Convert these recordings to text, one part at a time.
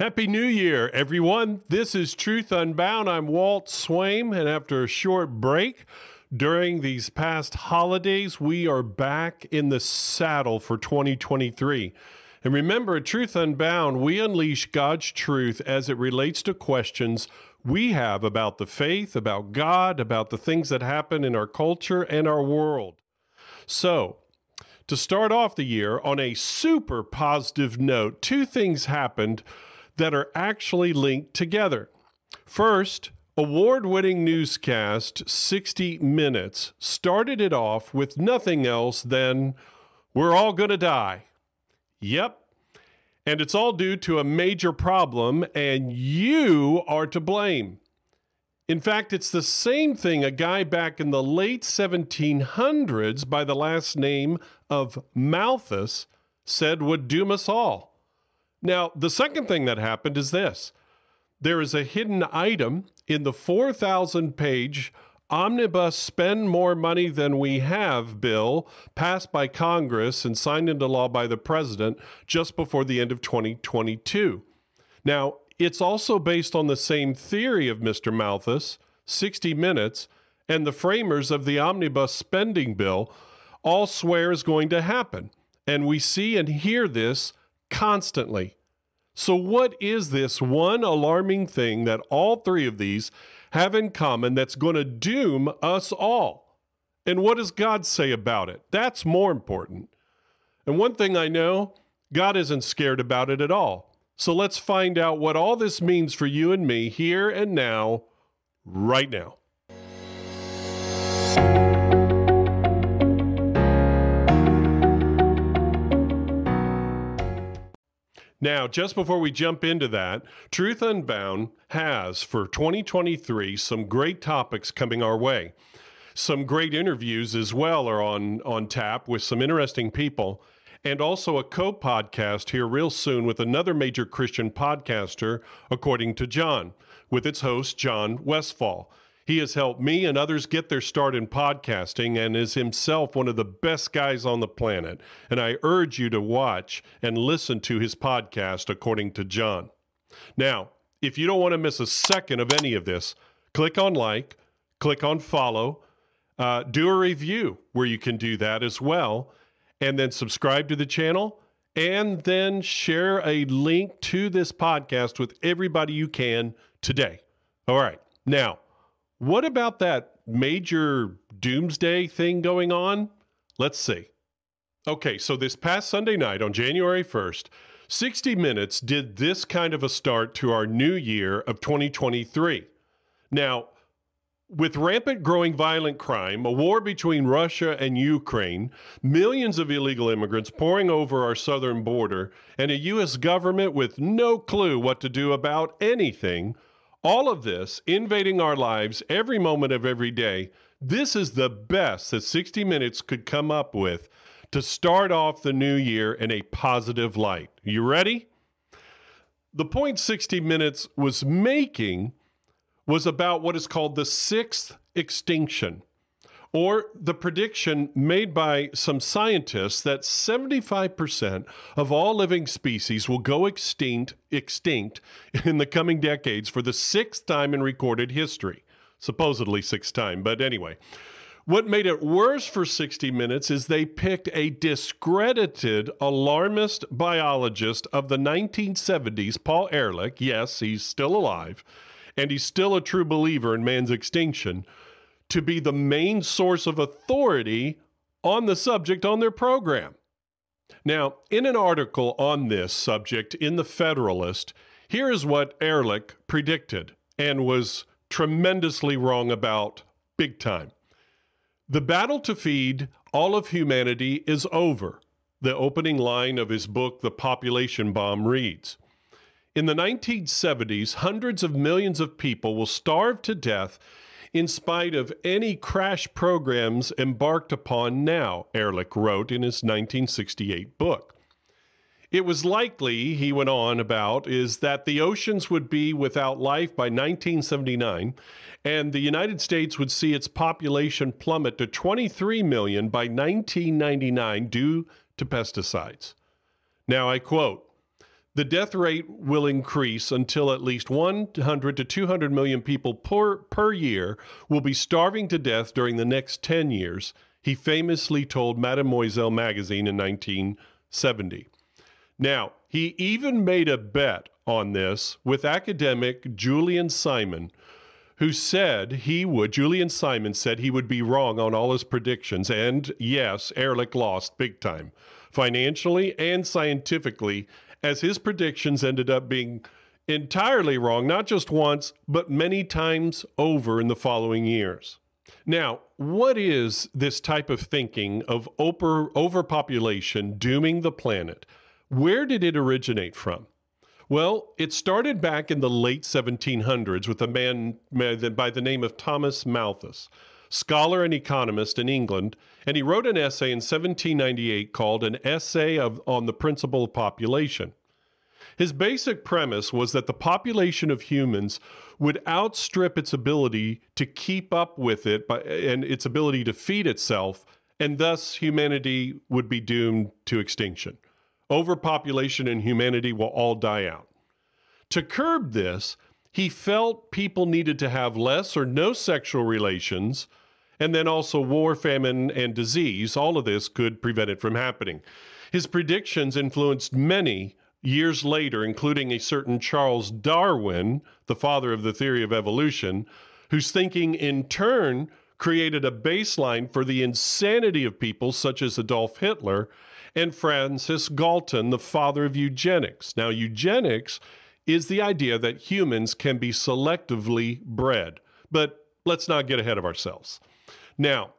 Happy New Year, everyone. This is Truth Unbound. I'm Walt Swaim, and after a short break during these past holidays, we are back in the saddle for 2023. And remember, at Truth Unbound, we unleash God's truth as it relates to questions we have about the faith, about God, about the things that happen in our culture and our world. So, to start off the year on a super positive note, two things happened that are actually linked together. First, award winning newscast 60 Minutes started it off with nothing else than, We're all to die. Yep. And it's all due to a major problem, and you are to blame. In fact, it's the same thing a guy back in the late 1700s by the last name of Malthus said would doom us all. Now, the second thing that happened is this there is a hidden item in the 4,000 page omnibus spend more money than we have bill passed by Congress and signed into law by the president just before the end of 2022. Now, it's also based on the same theory of Mr. Malthus, 60 Minutes, and the framers of the omnibus spending bill all swear is going to happen. And we see and hear this constantly. So, what is this one alarming thing that all three of these have in common that's going to doom us all? And what does God say about it? That's more important. And one thing I know God isn't scared about it at all. So, let's find out what all this means for you and me here and now, right now. Now, just before we jump into that, Truth Unbound has for 2023 some great topics coming our way. Some great interviews as well are on, on tap with some interesting people, and also a co podcast here real soon with another major Christian podcaster, according to John, with its host, John Westfall. He has helped me and others get their start in podcasting and is himself one of the best guys on the planet. And I urge you to watch and listen to his podcast, according to John. Now, if you don't want to miss a second of any of this, click on like, click on follow, uh, do a review where you can do that as well, and then subscribe to the channel. And then share a link to this podcast with everybody you can today. All right. Now, what about that major doomsday thing going on? Let's see. Okay, so this past Sunday night on January 1st, 60 Minutes did this kind of a start to our new year of 2023. Now, with rampant growing violent crime, a war between Russia and Ukraine, millions of illegal immigrants pouring over our southern border, and a U.S. government with no clue what to do about anything, all of this invading our lives every moment of every day. This is the best that 60 Minutes could come up with to start off the new year in a positive light. You ready? The point 60 Minutes was making was about what is called the sixth extinction or the prediction made by some scientists that 75% of all living species will go extinct extinct in the coming decades for the sixth time in recorded history. Supposedly sixth time but anyway. What made it worse for 60 Minutes is they picked a discredited alarmist biologist of the 1970s, Paul Ehrlich. Yes, he's still alive, and he's still a true believer in man's extinction to be the main source of authority on the subject on their program. Now, in an article on this subject in The Federalist, here is what Ehrlich predicted and was tremendously wrong about big time. The battle to feed all of humanity is over, the opening line of his book, The Population Bomb, reads. In the 1970s, hundreds of millions of people will starve to death in spite of any crash programs embarked upon now, Ehrlich wrote in his 1968 book. It was likely, he went on about, is that the oceans would be without life by 1979, and the United States would see its population plummet to 23 million by 1999 due to pesticides. Now I quote the death rate will increase until at least 100 to 200 million people per, per year will be starving to death during the next 10 years, he famously told Mademoiselle magazine in 1970. Now, he even made a bet on this with academic Julian Simon, who said he would, Julian Simon said he would be wrong on all his predictions. And yes, Ehrlich lost big time, financially and scientifically, as his predictions ended up being entirely wrong, not just once, but many times over in the following years. Now, what is this type of thinking of over, overpopulation dooming the planet? Where did it originate from? Well, it started back in the late 1700s with a man by the name of Thomas Malthus, scholar and economist in England, and he wrote an essay in 1798 called An Essay of, on the Principle of Population. His basic premise was that the population of humans would outstrip its ability to keep up with it by, and its ability to feed itself, and thus humanity would be doomed to extinction overpopulation and humanity will all die out. To curb this, he felt people needed to have less or no sexual relations, and then also war, famine, and disease. All of this could prevent it from happening. His predictions influenced many years later, including a certain Charles Darwin, the father of the theory of evolution, whose thinking in turn created a baseline for the insanity of people such as Adolf Hitler and Francis Galton, the father of eugenics. Now, eugenics is the idea that humans can be selectively bred, but let's not get ahead of ourselves. Now,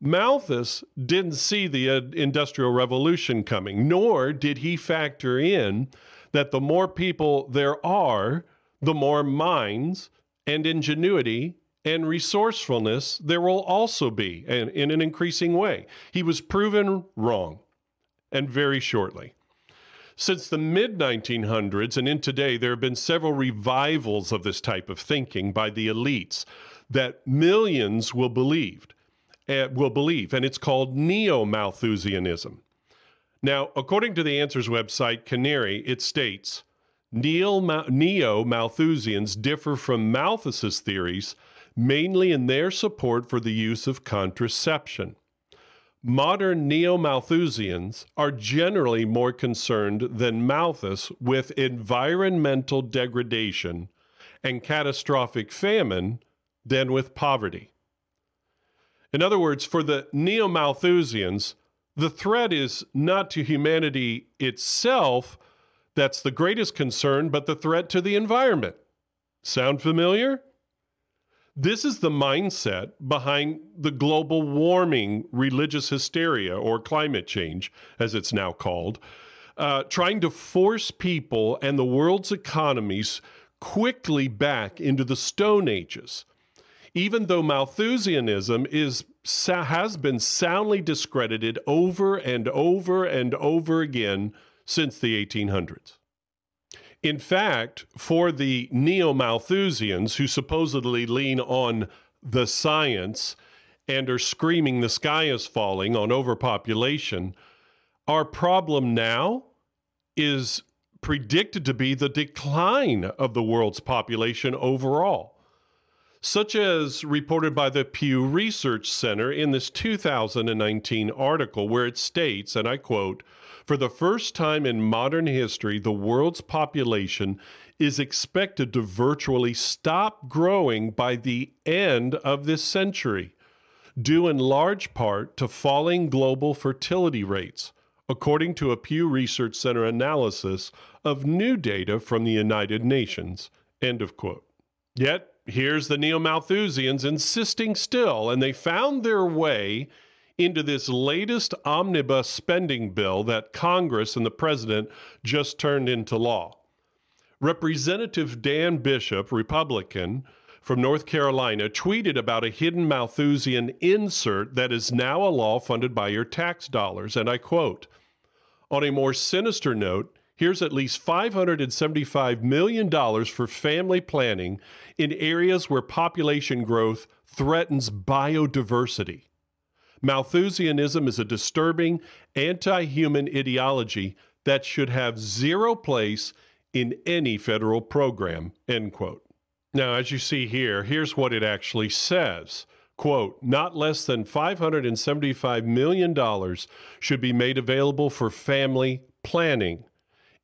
Malthus didn't see the uh, Industrial Revolution coming, nor did he factor in that the more people there are, the more minds and ingenuity and resourcefulness there will also be in, in an increasing way. He was proven wrong and very shortly. Since the mid 1900s and in today, there have been several revivals of this type of thinking by the elites that millions will believe, uh, will believe, and it's called neo-Malthusianism. Now, according to the Answers website, Canary, it states neo-Malthusians differ from Malthus's theories mainly in their support for the use of contraception. Modern neo Malthusians are generally more concerned than Malthus with environmental degradation and catastrophic famine than with poverty. In other words, for the neo Malthusians, the threat is not to humanity itself that's the greatest concern, but the threat to the environment. Sound familiar? This is the mindset behind the global warming religious hysteria or climate change, as it's now called, uh, trying to force people and the world's economies quickly back into the Stone Ages. Even though Malthusianism is has been soundly discredited over and over and over again since the 1800s. In fact, for the neo Malthusians who supposedly lean on the science and are screaming the sky is falling on overpopulation, our problem now is predicted to be the decline of the world's population overall, such as reported by the Pew Research Center in this 2019 article, where it states, and I quote, for the first time in modern history, the world's population is expected to virtually stop growing by the end of this century, due in large part to falling global fertility rates, according to a Pew Research Center analysis of new data from the United Nations. End of quote. Yet, here's the Neo Malthusians insisting still, and they found their way into this latest omnibus spending bill that Congress and the president just turned into law. Representative Dan Bishop, Republican from North Carolina, tweeted about a hidden Malthusian insert that is now a law funded by your tax dollars. And I quote On a more sinister note, here's at least $575 million for family planning in areas where population growth threatens biodiversity. Malthusianism is a disturbing, anti human ideology that should have zero place in any federal program, end quote. Now, as you see here, here's what it actually says. Quote, not less than $575 million should be made available for family planning,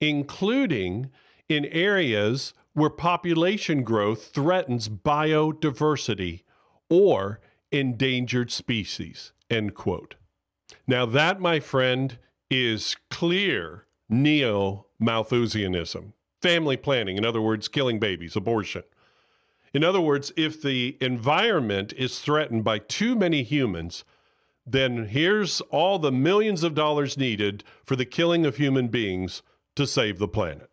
including in areas where population growth threatens biodiversity or endangered species, end quote. Now, that, my friend, is clear neo Malthusianism. Family planning, in other words, killing babies, abortion. In other words, if the environment is threatened by too many humans, then here's all the millions of dollars needed for the killing of human beings to save the planet.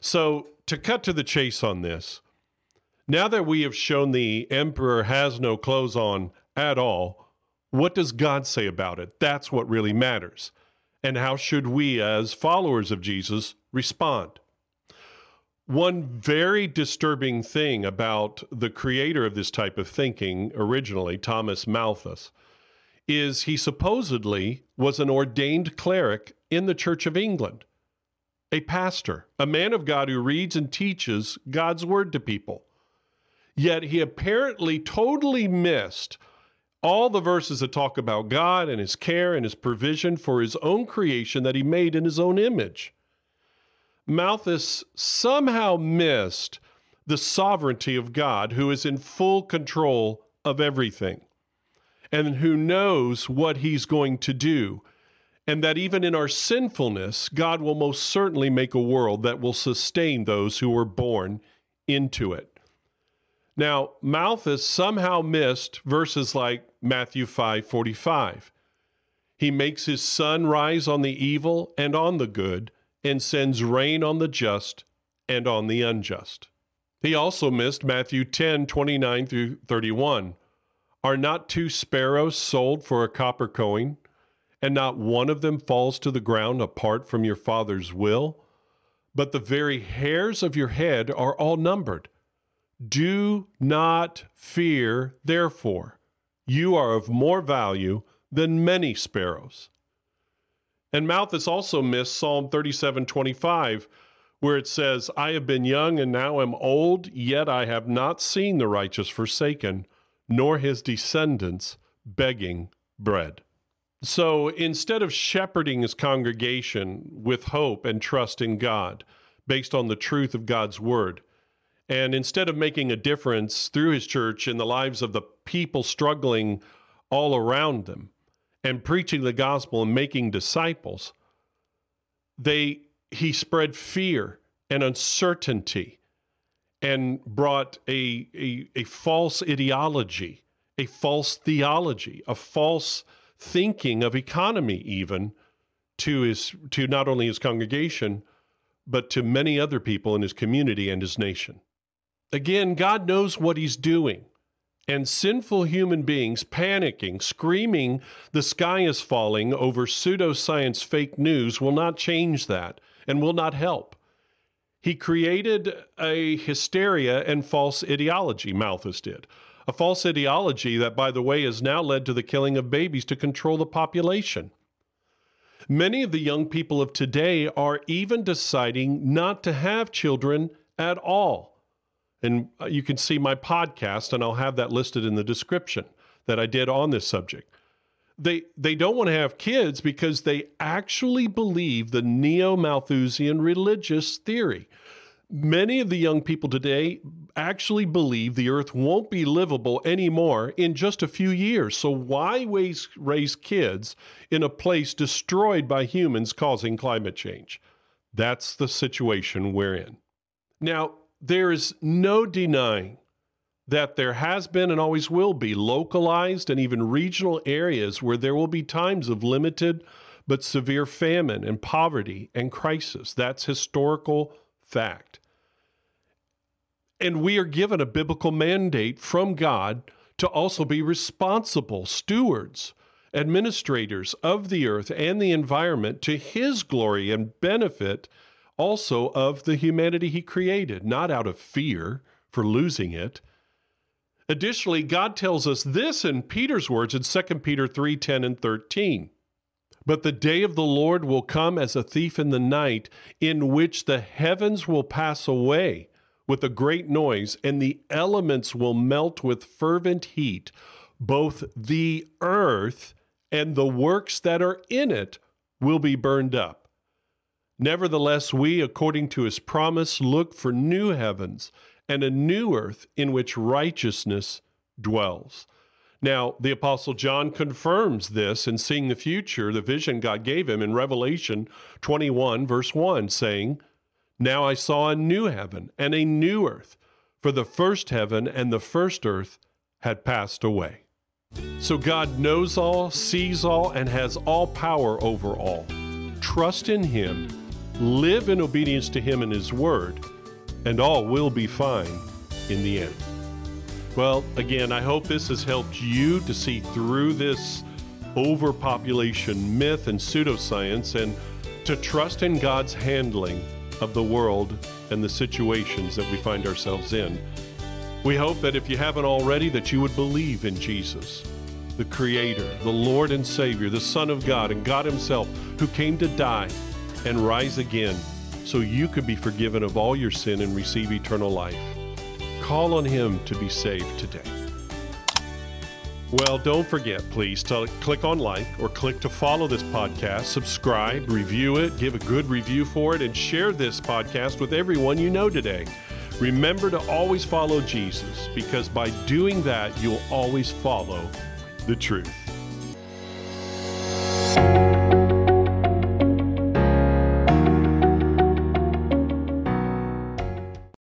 So, to cut to the chase on this, now that we have shown the emperor has no clothes on at all, what does God say about it? That's what really matters. And how should we, as followers of Jesus, respond? One very disturbing thing about the creator of this type of thinking, originally, Thomas Malthus, is he supposedly was an ordained cleric in the Church of England, a pastor, a man of God who reads and teaches God's word to people. Yet he apparently totally missed all the verses that talk about God and his care and his provision for his own creation that he made in his own image. Malthus somehow missed the sovereignty of God, who is in full control of everything and who knows what he's going to do. And that even in our sinfulness, God will most certainly make a world that will sustain those who were born into it. Now, Malthus somehow missed verses like Matthew 5 45. He makes his sun rise on the evil and on the good, and sends rain on the just and on the unjust. He also missed Matthew 10 29 through 31. Are not two sparrows sold for a copper coin, and not one of them falls to the ground apart from your Father's will? But the very hairs of your head are all numbered. Do not fear, therefore. You are of more value than many sparrows. And Malthus also missed Psalm 37 25, where it says, I have been young and now am old, yet I have not seen the righteous forsaken, nor his descendants begging bread. So instead of shepherding his congregation with hope and trust in God, based on the truth of God's word, and instead of making a difference through his church in the lives of the people struggling all around them and preaching the gospel and making disciples, they he spread fear and uncertainty and brought a, a, a false ideology, a false theology, a false thinking of economy even to his to not only his congregation but to many other people in his community and his nation. Again, God knows what He's doing. And sinful human beings panicking, screaming, the sky is falling over pseudoscience fake news will not change that and will not help. He created a hysteria and false ideology, Malthus did. A false ideology that, by the way, has now led to the killing of babies to control the population. Many of the young people of today are even deciding not to have children at all and uh, you can see my podcast, and I'll have that listed in the description that I did on this subject. They, they don't want to have kids because they actually believe the neo Malthusian religious theory. Many of the young people today actually believe the earth won't be livable anymore in just a few years. So, why raise, raise kids in a place destroyed by humans causing climate change? That's the situation we're in. Now, there is no denying that there has been and always will be localized and even regional areas where there will be times of limited but severe famine and poverty and crisis. That's historical fact. And we are given a biblical mandate from God to also be responsible stewards, administrators of the earth and the environment to His glory and benefit also of the humanity he created, not out of fear for losing it. Additionally, God tells us this in Peter's words in 2 Peter 3 10 and 13. But the day of the Lord will come as a thief in the night, in which the heavens will pass away with a great noise, and the elements will melt with fervent heat. Both the earth and the works that are in it will be burned up. Nevertheless, we, according to his promise, look for new heavens and a new earth in which righteousness dwells. Now, the Apostle John confirms this in seeing the future, the vision God gave him in Revelation 21, verse 1, saying, Now I saw a new heaven and a new earth, for the first heaven and the first earth had passed away. So God knows all, sees all, and has all power over all. Trust in Him, live in obedience to Him and His Word, and all will be fine in the end. Well, again, I hope this has helped you to see through this overpopulation myth and pseudoscience and to trust in God's handling of the world and the situations that we find ourselves in. We hope that if you haven't already that you would believe in Jesus, the creator, the Lord and Savior, the Son of God and God himself who came to die and rise again so you could be forgiven of all your sin and receive eternal life. Call on Him to be saved today. Well, don't forget, please, to click on like or click to follow this podcast, subscribe, review it, give a good review for it, and share this podcast with everyone you know today. Remember to always follow Jesus because by doing that, you'll always follow the truth.